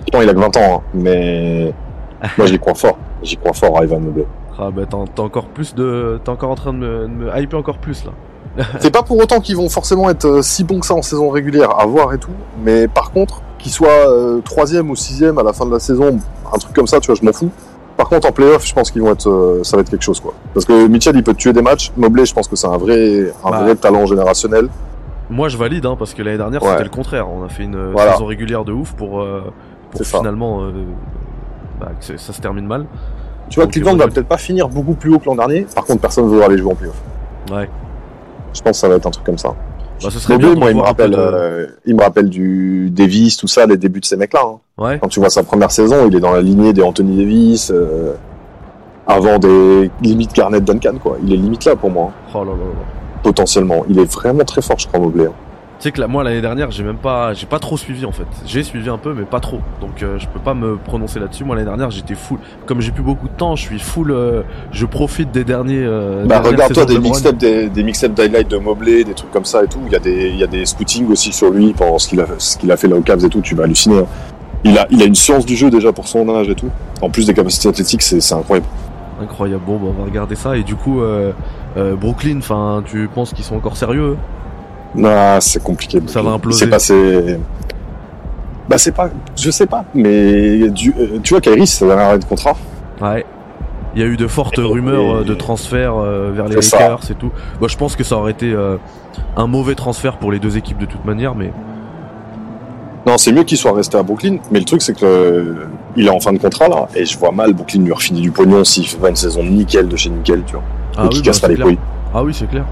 Pourtant il a que 20 ans, hein, mais <laughs> moi j'y crois fort, j'y crois fort à Ivan Mobley. Ah, bah, t'as t'as encore plus de. T'es encore en train de me, de me hyper encore plus là. <laughs> C'est pas pour autant qu'ils vont forcément être euh, si bons que ça en saison régulière, à voir et tout, mais par contre, qu'ils soient euh, troisième ou sixième à la fin de la saison, un truc comme ça, tu vois, je m'en fous. Par contre, en playoff, je pense qu'ils vont être, euh, ça va être quelque chose, quoi. Parce que Mitchell, il peut tuer des matchs. Mobley, je pense que c'est un vrai, un Bah. vrai talent générationnel. Moi, je valide, hein, parce que l'année dernière, Ouais. c'était le contraire. On a fait une euh, Voilà. saison régulière de ouf pour, euh, pour finalement. euh, bah, que ça se termine mal. Tu vois, Cleveland va peut-être pas finir beaucoup plus haut que l'an dernier. Par contre, personne ne veut aller jouer en playoff. Ouais. Je pense que ça va être un truc comme ça. Bah, ce serait bien moi, il me rappelle, de- euh, il me rappelle du Davis, tout ça, les débuts de ces mecs-là. hein. Ouais. Quand tu vois sa première saison, il est dans la lignée des Anthony Davis, euh, avant des limites Garnett Duncan, quoi. Il est limite là pour moi, hein, Oh là là là. potentiellement. Il est vraiment très fort, je crois, Mobley. hein. Tu sais que là, moi l'année dernière, j'ai même pas, j'ai pas trop suivi en fait. J'ai suivi un peu, mais pas trop. Donc euh, je peux pas me prononcer là-dessus. Moi l'année dernière, j'étais full. Comme j'ai plus beaucoup de temps, je suis full. euh, je profite des derniers. Euh, Bah, regarde-toi des mixtapes, des, des mixtapes d'highlights de Mobley, des trucs comme ça et tout. Il y a des, il y a des scootings aussi sur lui pendant ce qu'il a, ce qu'il a fait là au Cavs et tout. Tu vas halluciner. hein. Il a, il a une science du jeu déjà pour son âge et tout. En plus des capacités athlétiques, c'est, c'est incroyable. Incroyable. Bon, bah, on va regarder ça. Et du coup, euh, euh, Brooklyn. Enfin, tu penses qu'ils sont encore sérieux eux? Non, c'est compliqué. Ça va imploser. C'est passé. Bah, c'est pas, je sais pas, mais du, euh, tu vois, Kyrie, ça va arrêter de contrat. Ouais. Il y a eu de fortes Et- rumeurs euh, de transfert euh, vers les. Lakers et tout. Moi, je pense que ça aurait été euh, un mauvais transfert pour les deux équipes de toute manière, mais Non, c'est mieux qu'il soit resté à Brooklyn, mais le truc, c'est que il est en fin de contrat, là, et je vois mal Brooklyn lui refiler du pognon s'il fait pas une saison nickel de chez nickel, tu vois. ah et qu'il oui, casse bah, pas c'est les couilles. Ah oui, c'est clair.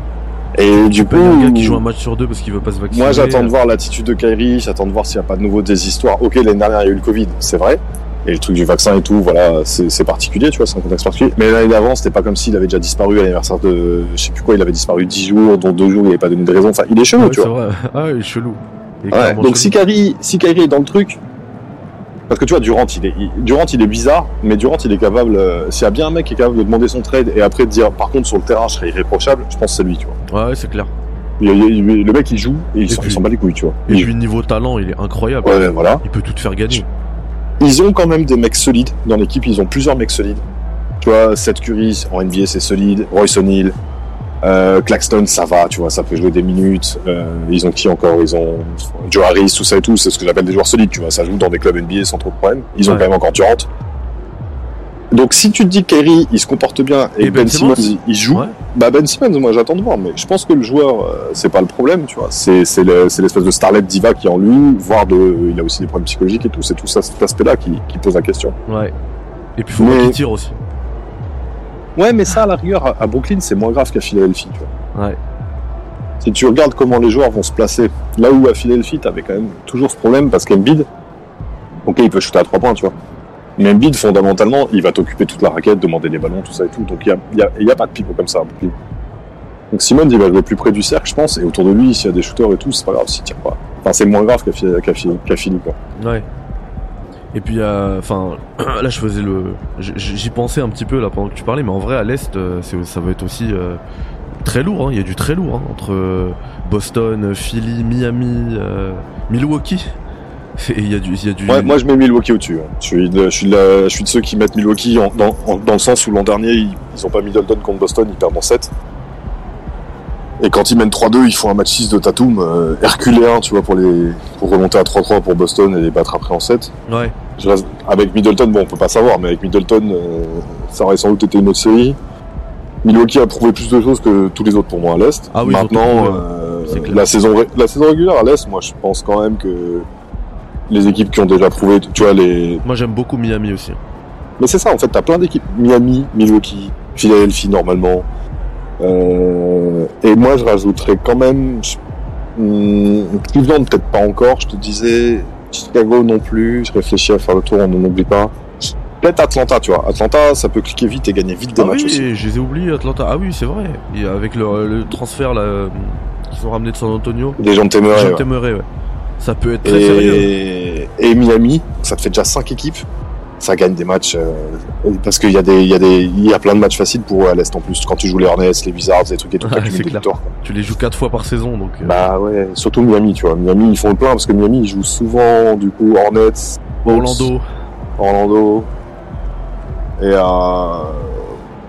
Et du coup, payes un gars qui joue un match sur deux parce qu'il veut pas se vacciner. moi, j'attends de voir l'attitude de Kyrie, j'attends de voir s'il n'y a pas de nouveau des histoires. Ok, l'année dernière, il y a eu le Covid, c'est vrai. Et le truc du vaccin et tout, voilà, c'est particulier, tu vois, c'est un contexte particulier. Mais l'année d'avant, c'était pas comme s'il avait déjà disparu à l'anniversaire de, je sais plus quoi, il avait disparu 10 jours, dont 2 jours, il avait pas donné de raison. Enfin, il est chelou, Ouais, tu vois. vrai. Ah, il est chelou. Il est Ouais, donc chelou. si Kyrie, si Kyrie est dans le truc, parce que tu vois, Durant, il est, il- Durant, il est bizarre, mais Durant, il est capable, euh, s'il y a bien un mec qui est capable de demander son trade et après de dire, par contre, sur le terrain, je serais irréprochable, je pense que c'est lui, tu vois. Ouais, ouais, c'est clair. Il- il- le mec, il joue et il s'en puis- il s'en bat les couilles, tu vois. Et puis niveau talent, il est incroyable. ouais, voilà. Il peut tout te faire gagner. Ils ont quand même des mecs solides dans l'équipe, ils ont plusieurs mecs solides. Tu vois, Seth Curry en NBA c'est solide, Royce O'Neal, euh, Claxton ça va, tu vois, ça peut jouer des minutes. Euh, ils ont qui encore? Ils ont Joe Harris, tout ça et tout, c'est ce que j'appelle des joueurs solides, tu vois, ça joue dans des clubs NBA sans trop de problème. Ils ont Ouais. quand même encore Durant. Donc si tu te dis que Kyrie il se comporte bien et, Ben Ben Simmons Simmons il- joue, Ouais. bah Ben Simmons moi j'attends de voir, mais je pense que le joueur euh, c'est pas le problème, tu vois, c'est c'est le- c'est l'espèce de starlet diva qui est en lui, voire de, il a aussi des problèmes psychologiques et tout, c'est tout ça cet aspect-là qui, qui pose la question. Ouais. Et puis faut Mais- qu'il tire aussi. Ouais, mais ça, à la rigueur, à- Brooklyn, c'est moins grave qu'à Philadelphie. Tu vois. Ouais. Si tu regardes comment les joueurs vont se placer, là où à Philadelphie, t'avais quand même toujours ce problème parce qu'Embiid, ok, il peut shooter à trois points, tu vois. Mais Embiid, fondamentalement, il va t'occuper toute la raquette, demander les ballons, tout ça et tout. Donc il y a, il y a- y a pas de pivot comme ça à Brooklyn. Donc Simon, il va jouer plus près du cercle, je pense, et autour de lui, s'il y a des shooters et tout, c'est pas grave s'il tire pas. Enfin, c'est moins grave qu'à Philly, qu'à Philly, quoi. Ouais. Et puis, euh, enfin, <clears throat> là, je faisais le, j'y pensais un petit peu là pendant que tu parlais, mais en vrai, à l'est, euh, ça va être aussi euh, très lourd. hein. Il y a du très lourd hein, entre Boston, Philly, Miami, Milwaukee. <laughs> Et il y a du, y a du. Ouais, moi je mets Milwaukee au-dessus. hein. Je suis, de, je, suis de la- je suis de ceux qui mettent Milwaukee en- dans, en- dans le sens où l'an dernier, ils, ils ont pas Middleton contre Boston, ils perdent en 7. Et quand ils mènent 3-2, ils font un match 6 de Tatum, euh, herculéen, tu vois, pour, les, pour remonter à 3-3 pour Boston et les battre après en 7. Ouais. Je reste- avec Middleton, bon, on peut pas savoir, mais avec Middleton, euh, ça aurait sans doute été une autre série. Milwaukee a prouvé plus de choses que tous les autres pour moi à l'Est. Ah oui, Maintenant, euh, la, saison, ré- la saison régulière à l'Est, moi je pense quand même que les équipes qui ont déjà prouvé, tu vois, les, Moi, j'aime beaucoup Miami aussi. mais c'est ça, en fait, t'as plein d'équipes. Miami, Milwaukee, Philadelphie, normalement. Euh, et moi, je rajouterais quand même... je- hum, Cleveland, peut-être pas encore, je te disais. Chicago non plus. Je réfléchis à faire le tour, on n'en oublie pas. Peut-être Atlanta, tu vois. Atlanta, ça peut cliquer vite et gagner vite des ah matchs oui, aussi. je les ai oubliés, Atlanta. Ah oui, c'est vrai. Et avec le, le transfert là, qu'ils ont ramené de San Antonio. Des gens de Temeray, ouais. Ouais. Ça peut être très sérieux. et, et Miami, ça te fait déjà 5 équipes. Ça gagne des matchs euh, parce qu'il y a des, il y a des, il y a plein de matchs faciles pour eux à l'est en plus. Quand tu joues les Hornets, les Wizards, des trucs et tout, des victoires, quoi. Tu les joues quatre fois par saison, donc. euh, Bah ouais, surtout Miami, tu vois. Miami, ils font le plein parce que Miami, ils jouent souvent, du coup, Hornets, Orlando. Orlando. Et euh,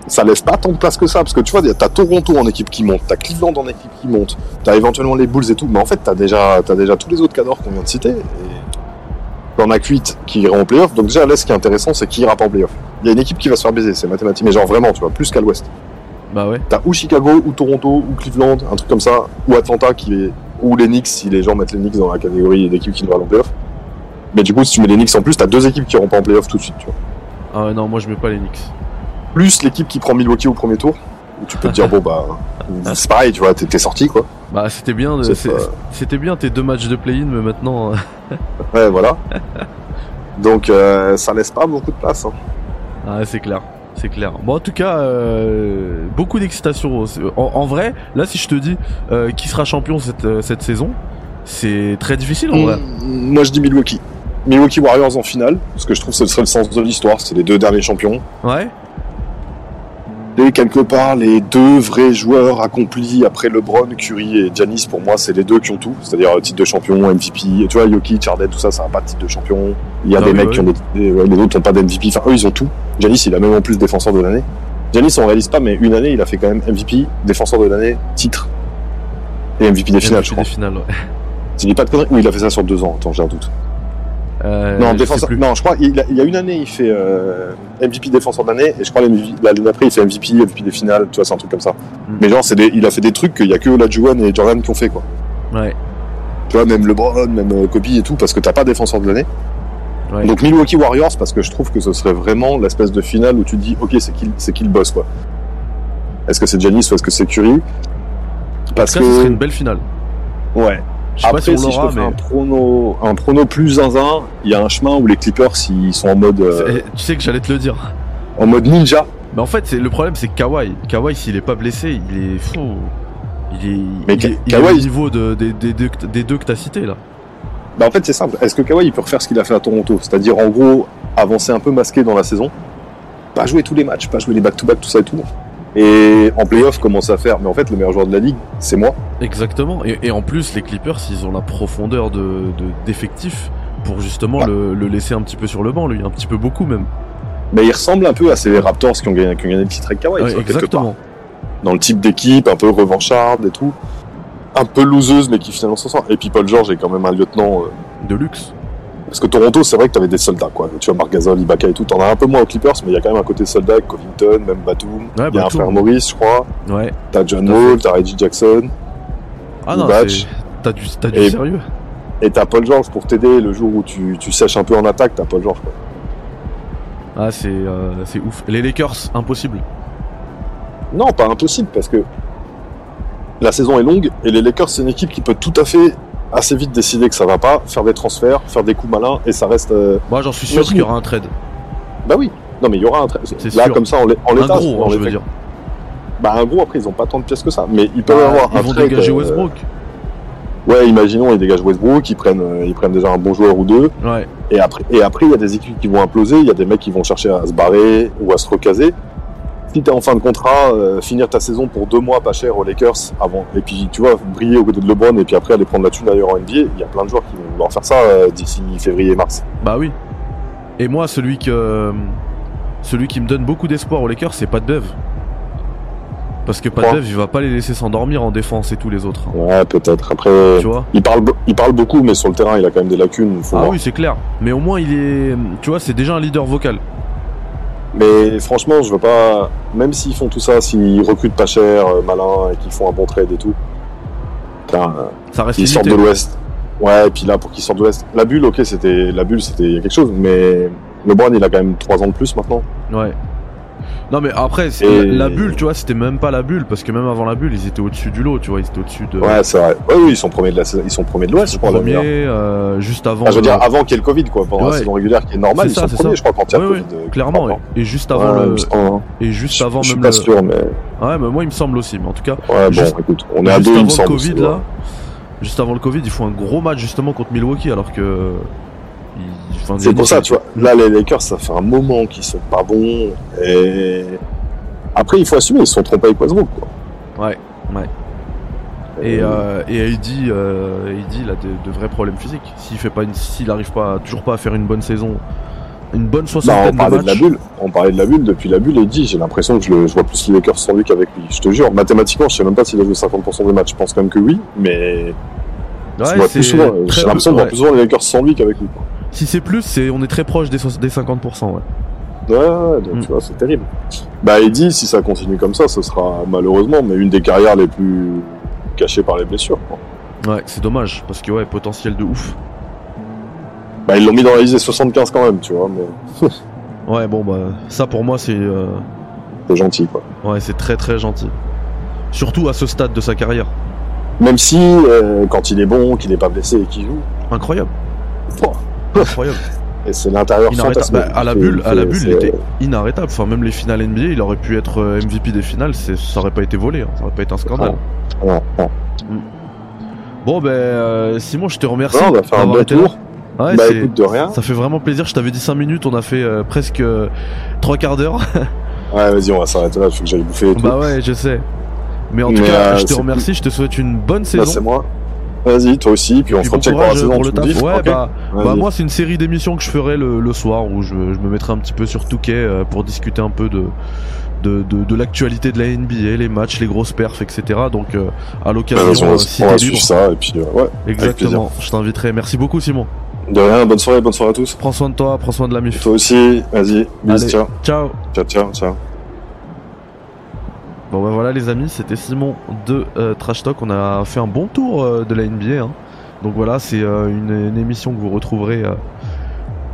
ça laisse pas tant de place que ça parce que tu vois, t'as Toronto en équipe qui monte, t'as Cleveland en équipe qui monte, t'as éventuellement les Bulls et tout, mais en fait, t'as déjà, t'as déjà tous les autres cadors qu'on vient de citer. Et t'en as que 8 qui iront en playoff. Donc déjà, là, ce qui est intéressant, c'est qui ira pas en playoff. Il y a une équipe qui va se faire baiser, c'est mathématique, mais genre vraiment, tu vois, plus qu'à l'ouest. Bah ouais. T'as ou Chicago, ou Toronto, ou Cleveland, un truc comme ça, ou Atlanta qui est, ou les Knicks si les gens mettent les Knicks dans la catégorie d'équipes qui ne vont pas en playoff. Mais du coup, si tu mets les Knicks en plus, t'as deux équipes qui iront pas en playoff tout de suite, tu vois. Ah ouais, non, moi je mets pas les Knicks. Plus l'équipe qui prend Milwaukee au premier tour, où tu peux te dire bon bah <laughs> c'est pareil, tu vois, t'es sorti quoi. Bah c'était bien, pas- c'était bien tes deux matchs de play-in, mais maintenant. euh, <laughs> Ouais, voilà. Donc euh, ça laisse pas beaucoup de place. hein. Ah c'est clair, c'est clair. Bon en tout cas, euh, beaucoup d'excitation. En, en vrai, là si je te dis euh, qui sera champion cette, euh, cette saison, c'est très difficile en vrai. Mm, Moi je dis Milwaukee. Milwaukee Warriors en finale, parce que je trouve que ce serait le sens de l'histoire, c'est les deux derniers champions. Ouais. Et quelque part, les deux vrais joueurs accomplis après LeBron, Curry et Giannis, pour moi, c'est les deux qui ont tout. C'est-à-dire euh, titre de champion, MVP. Tu vois, Jokic, Harden, tout ça, ça n'a pas de titre de champion. Il y a Ah des oui, mecs oui. qui ont des, ouais, les autres n'ont pas d'MVP. Enfin, eux, ils ont tout. Giannis, il a même en plus défenseur de l'année. Giannis, on réalise pas, mais une année, il a fait quand même MVP, défenseur de l'année, titre. Et MVP des finales, je crois. Des finales, ouais. Dis pas de conneries, ou il a fait ça sur deux ans. Attends, j'ai un doute. Euh, non, défenseur. Non, je crois il, a- il y a une année, il fait euh, MVP défenseur d'année, et je crois l'année l'année d'après, il fait MVP, MVP des finales, tu vois, c'est un truc comme ça. Mm. Mais genre, c'est des- il a fait des trucs qu'il y a que Olajuwon et Jordan qui ont fait, quoi. Ouais. Tu vois, même LeBron, même euh, Kobe et tout, parce que t'as pas défenseur de l'année. Ouais. Donc Milwaukee Warriors, parce que je trouve que ce serait vraiment l'espèce de finale où tu te dis, ok, c'est qui, c'est qui le boss, quoi. Est-ce que c'est Giannis ou est-ce que c'est Curry? En Parce tout cas, ce serait que, une belle finale. ouais. Je sais Après, pas si si je fais mais un prono, un prono plus zinzin, il y a un chemin où les Clippers ils sont en mode, euh, Eh, tu sais que j'allais te le dire. en mode ninja. Mais en fait, c'est le problème, c'est que Kawhi. Kawhi, s'il est pas blessé, il est fou. Il est, Mais il est, il est Kawhi- au niveau de, des, des deux, que- des deux que t'as cités là. Bah en fait c'est simple. Est-ce que Kawhi il peut refaire ce qu'il a fait à Toronto? C'est-à-dire en gros avancer un peu masqué dans la saison, pas jouer tous les matchs, pas jouer les back-to-back, tout ça et tout. Et en playoff commencer à faire? Mais en fait le meilleur joueur de la ligue c'est moi. Exactement. Et, et en plus, les Clippers, ils ont la profondeur de de- d'effectifs pour justement Ah. le, le laisser un petit peu sur le banc, lui, un petit peu beaucoup même. Mais il ressemble un peu à ces Raptors qui ont gagné, qui ont gagné le titre avec Kawhi. Ouais, part. exactement. Dans le type d'équipe, un peu revancharde et tout. Un peu loseuse mais qui finalement s'en sort. Et puis Paul George est quand même un lieutenant. euh, De luxe. Parce que Toronto, c'est vrai que t'avais des soldats, quoi. Tu vois, Marc Gasol, Ibaka et tout. T'en as un peu moins aux Clippers, mais il y a quand même un côté soldat avec Covington, même Batum. Il Ouais, y a un frère Maurice, je crois. Ouais. T'as John Wall, t'as Reggie Jackson. Ah non, t'as du, t'as du Et- sérieux. Et t'as Paul George pour t'aider le jour où tu, tu sèches un peu en attaque, t'as Paul George, quoi. Ah, c'est euh, c'est ouf. Les Lakers, impossible. Non, pas impossible, parce que la saison est longue et les Lakers, c'est une équipe qui peut tout à fait assez vite décider que ça va pas, faire des transferts, faire des coups malins et ça reste. euh, Moi, j'en suis sûr qu'il y aura un trade. Bah oui. Non, mais il y aura un. tra- C'est Là, sûr. comme ça, Un l'état. gros, en hein, je veux l'effet- dire. Bah, un gros, après, ils ont pas tant de pièces que ça. Mais ils peuvent Bah, avoir ils un vont trade, dégager euh, Westbrook. Ouais, imaginons, ils dégagent Westbrook, ils prennent, euh, ils prennent déjà un bon joueur ou deux. Ouais. Et après, et après, il y a des équipes qui vont imploser, il y a des mecs qui vont chercher à se barrer ou à se recaser. Si t'es en fin de contrat, euh, finir ta saison pour deux mois pas cher aux Lakers avant, et puis tu vois, briller aux côtés de LeBron et puis après aller prendre la thune ailleurs en NBA, il y a plein de joueurs qui vont vouloir faire ça euh, d'ici février-mars. Bah oui. Et moi, celui que celui qui me donne beaucoup d'espoir aux Lakers, c'est Pat Bev. Parce que Pat Bev, il va pas les laisser s'endormir en défense et tous les autres. Ouais, peut-être. Après, Tu vois il parle, il parle beaucoup, mais sur le terrain, il a quand même des lacunes. Faut Ah voir. oui, c'est clair. Mais au moins, il est. Tu vois, c'est déjà un leader vocal. Mais franchement, je veux pas. Même s'ils font tout ça, s'ils recrutent pas cher, euh, malin, et qu'ils font un bon trade et tout. Putain, euh, Ça reste ils sortent de l'Ouest. Ouais, et puis là, pour qu'ils sortent de l'Ouest. La bulle, ok, c'était. La bulle, c'était quelque chose, mais. LeBron, il a quand même 3 ans de plus maintenant. Ouais. Non mais après, Et- la bulle, tu vois, c'était même pas la bulle parce que même avant la bulle, ils étaient au-dessus du lot, tu vois, ils étaient au-dessus de. Ouais, c'est vrai. Ouais, oui, ils sont premiers de la Ils sont premiers de l'Ouest, je crois, la premier, meilleure. euh, juste avant. Je veux le- dire, avant qu'il y ait le Covid, quoi. Pendant Ouais. la saison régulière qui est normale, ils ça, sont premiers, ça. je crois, quand il y a Ouais, le Covid. euh, clairement, crois Et juste avant le. Et juste Je- avant je suis même pas le. sûr, mais. Ouais, mais moi il me semble aussi. Mais en tout cas, Ouais, bon, écoute, on est à deux, il avant me le semble. Covid là, juste avant le Covid, ils font un gros match justement contre Milwaukee alors que. C'est pour ça, tu vois. Là, les Lakers, ça fait un moment qu'ils sont pas bons. Et après, il faut assumer, ils se sont trompés avec Westbrook, quoi. Ouais, ouais. Et, euh, et AD, euh, AD, il a de, de vrais problèmes physiques. S'il fait pas une, s'il arrive pas, toujours pas à faire une bonne saison, une bonne Bah, soixantaine on de parlait de la bulle. On parlait de la bulle depuis la bulle dit, j'ai l'impression que je, le- je vois plus les Lakers sans lui qu'avec lui. Je te jure, mathématiquement, je sais même pas s'il a joué 50% des matchs. Je pense quand même que oui, mais je Ouais, vois c'est plus souvent, j'ai l'impression de voir plus souvent les Lakers sans lui qu'avec lui. quoi. Si c'est plus, c'est, on est très proche des, soix- des 50%. Ouais. Ouais, ouais, donc Mm. tu vois, c'est terrible. Bah, Eddie, si ça continue comme ça, ce sera malheureusement, mais une des carrières les plus cachées par les blessures. quoi. Ouais, c'est dommage parce que ouais, potentiel de ouf. Bah, ils l'ont mis dans la liste des 75 quand même, tu vois, mais <laughs> Ouais, bon bah ça pour moi c'est, euh, c'est gentil, quoi. ouais, c'est très très gentil. Surtout à ce stade de sa carrière. Même si, euh, quand il est bon, qu'il n'est pas blessé et qu'il joue, Incroyable, pouah, incroyable. et c'est l'intérieur fantasme. Bah, à la bulle, à la bulle, il était inarrêtable. Enfin, même les finales NBA, il aurait pu être euh, MVP des finales, ça aurait pas été volé, hein. ça aurait pas été un scandale. Non, non. Bon, ben, euh, Simon, je te remercie. Non, on va faire un bon tour. Ouais, bah, écoute, de rien. ça fait vraiment plaisir. Je t'avais dit 5 minutes, on a fait euh, presque euh, trois quarts d'heure. <laughs> Ouais, vas-y, on va s'arrêter là, il faut que j'aille bouffer et tout. bah ouais, je sais. Mais en tout Mais, cas, je te remercie, je te souhaite une bonne Là, saison. c'est moi. Vas-y, toi aussi, puis on se recheck pour la saison, pour le taf. Ouais, bah, bah, moi, c'est une série d'émissions que je ferai le, le soir où je, je me mettrai un petit peu sur Touquet euh, pour discuter un peu de, de, de, de l'actualité de la NBA, les matchs, les grosses perfs, etc. Donc, euh, à Bah, l'occasion, euh, va, si on va suivre ça, et puis, euh, ouais. Exactement, je t'inviterai. Merci beaucoup, Simon. De rien, bonne soirée, bonne soirée à tous. Prends soin de toi, prends soin de la mif. Toi aussi, vas-y, bis, Allez. ciao. Ciao. Ciao, ciao, ciao. Bon bah voilà les amis, c'était Simon de euh, Trash Talk. On a fait un bon tour euh, de la NBA. hein. Donc voilà, c'est euh, une, émission que vous retrouverez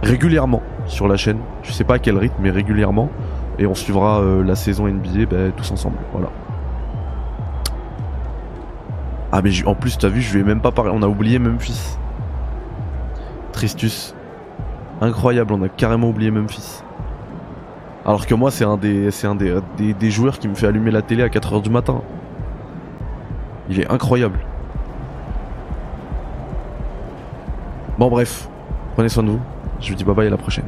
régulièrement sur la chaîne. Je sais pas à quel rythme, mais régulièrement. Et on suivra la saison NBA tous ensemble. Voilà. Ah mais en plus t'as vu je ai même pas parlé, on a oublié Memphis. Tristus. Incroyable, on a carrément oublié Memphis. Alors que moi c'est un des c'est un des, des, joueurs qui me fait allumer la télé à 4h du matin. Il est incroyable. Bon bref, prenez soin de vous. Je vous dis bye bye à la prochaine.